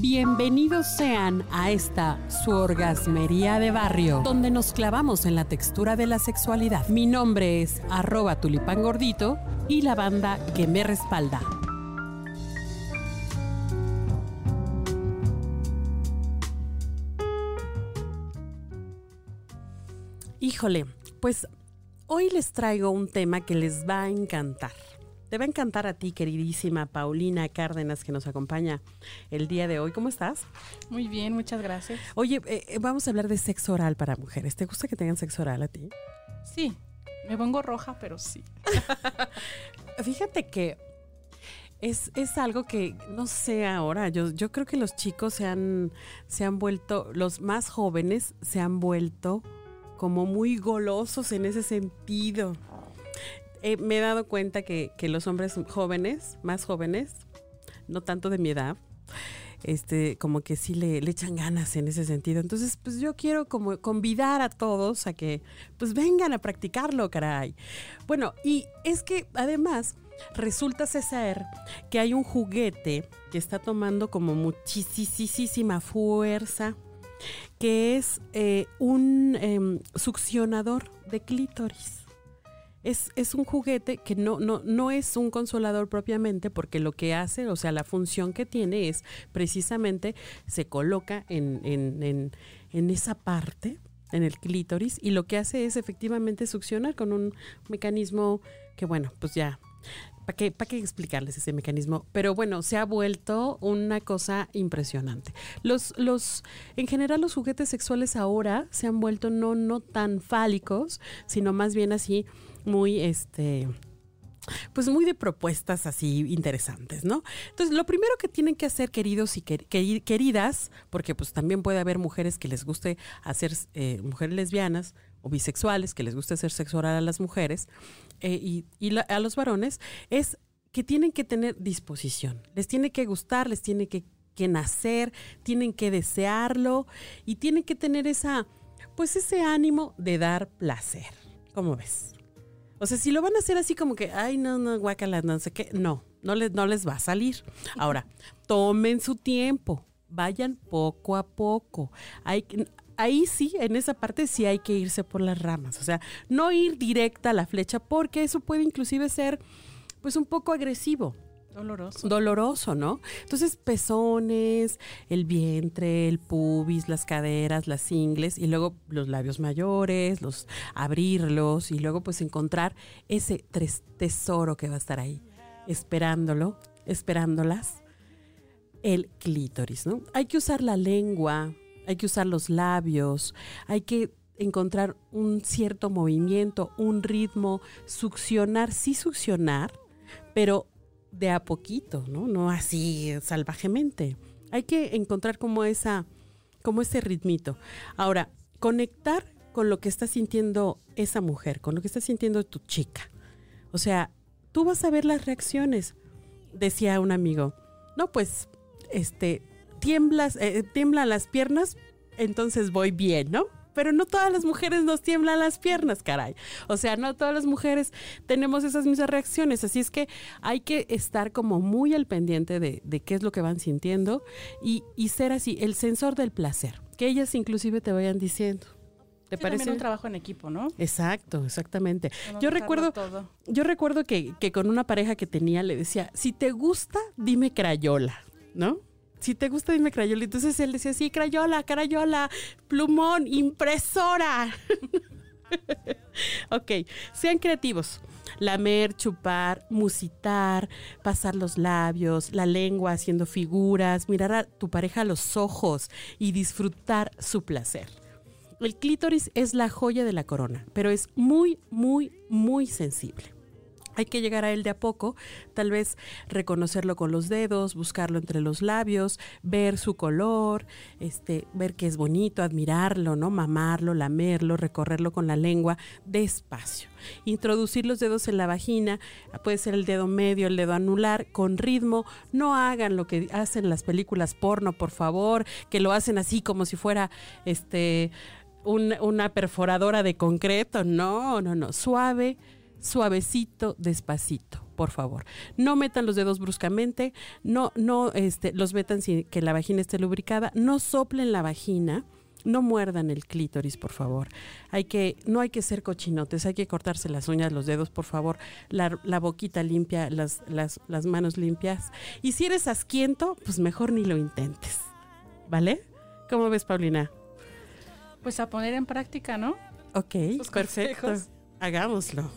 Bienvenidos sean a esta su orgasmería de barrio, donde nos clavamos en la textura de la sexualidad. Mi nombre es arroba tulipán gordito y la banda que me respalda. Híjole, pues hoy les traigo un tema que les va a encantar. Te va a encantar a ti, queridísima Paulina Cárdenas, que nos acompaña el día de hoy. ¿Cómo estás? Muy bien, muchas gracias. Oye, eh, eh, vamos a hablar de sexo oral para mujeres. ¿Te gusta que tengan sexo oral a ti? Sí, me pongo roja, pero sí. Fíjate que es, es, algo que no sé ahora. Yo, yo creo que los chicos se han, se han vuelto, los más jóvenes se han vuelto como muy golosos en ese sentido. Eh, me he dado cuenta que, los hombres jóvenes, más jóvenes, no tanto de mi edad, este, como que sí le, le, echan ganas en ese sentido. Entonces, pues yo quiero como convidar a todos a que pues vengan a practicarlo, caray. Bueno, y es que además resulta ser que hay un juguete que está tomando como muchísima fuerza, que es eh, un em, succionador de clítoris. Es, un juguete que no, no, no es un consolador propiamente, porque lo que hace, o sea, la función que tiene es precisamente se coloca en, en, en, esa parte, en el clítoris, y lo que hace es efectivamente succionar con un mecanismo que, bueno, pues ya ¿Para qué, ¿Para qué explicarles ese mecanismo? Pero bueno, se ha vuelto una cosa impresionante. Los, los, en general, los juguetes sexuales ahora se han vuelto no, no tan fálicos, sino más bien así muy este pues muy de propuestas así interesantes, ¿no? Entonces, lo primero que tienen que hacer, queridos y queridas, porque pues también puede haber mujeres que les guste hacer, eh, mujeres lesbianas o bisexuales, que les guste hacer sexo oral a las mujeres eh, y, a los varones, es que tienen que tener disposición, les tiene que gustar, les tiene que, que nacer, tienen que desearlo y tienen que tener esa, pues ese ánimo de dar placer. ¿Cómo ves? O sea, si lo van a hacer así como que, ay, no, no, guacala, no sé qué, no, no les, no les va a salir. Ahora, tomen su tiempo, vayan poco a poco. Hay, ahí sí, en esa parte sí hay que irse por las ramas. O sea, no ir directa a la flecha porque eso puede inclusive ser pues un poco agresivo. Doloroso. Doloroso, ¿no? Entonces, pezones, el vientre, el pubis, las caderas, las ingles y luego los labios mayores, los abrirlos y luego pues encontrar ese tesoro que va a estar ahí, esperándolo, esperándolas, el clítoris, ¿no? Hay que usar la lengua, hay que usar los labios, hay que encontrar un cierto movimiento, un ritmo, succionar, sí succionar, pero de a poquito, ¿no? No así salvajemente. Hay que encontrar como esa, como ese ritmito. Ahora, conectar con lo que está sintiendo esa mujer, con lo que está sintiendo tu chica. O sea, tú vas a ver las reacciones. Decía un amigo, no, pues, este, tiemblas, eh, tiemblan las piernas, entonces voy bien, ¿no? pero no todas las mujeres nos tiemblan las piernas, caray. O sea, no todas las mujeres tenemos esas mismas reacciones, así es que hay que estar como muy al pendiente de, qué es lo que van sintiendo y, ser así, el sensor del placer, que ellas inclusive te vayan diciendo. ¿Te parece? un trabajo en equipo, ¿no? Exacto, exactamente. yo recuerdo, yo recuerdo que, que, con una pareja que tenía le decía, si te gusta, dime crayola, ¿no? Si te gusta, dime Crayola. Entonces él decía, sí, Crayola, Crayola, plumón, impresora. ok, sean creativos. Lamer, chupar, musitar, pasar los labios, la lengua haciendo figuras, mirar a tu pareja a los ojos y disfrutar su placer. El clítoris es la joya de la corona, pero es muy, muy, muy sensible. Hay que llegar a él de a poco, tal vez reconocerlo con los dedos, buscarlo entre los labios, ver su color, este, ver que es bonito, admirarlo, ¿no? Mamarlo, lamerlo, recorrerlo con la lengua despacio. Introducir los dedos en la vagina, puede ser el dedo medio, el dedo anular, con ritmo. No hagan lo que hacen las películas porno, por favor, que lo hacen así como si fuera este una perforadora de concreto. No, no, no. Suave, suavecito, despacito. por favor. No metan los dedos bruscamente, no, no este, los metan sin que la vagina esté lubricada, no soplen la vagina. No muerdan el clítoris, por favor. Hay que, no hay que ser cochinotes, hay que cortarse las uñas, los dedos, por favor. La, la boquita limpia, las, las, las manos limpias. Y si eres asquiento, pues mejor ni lo intentes. ¿Vale? ¿Cómo ves, Paulina? Pues a poner en práctica, ¿no? Ok, perfecto. Hagámoslo.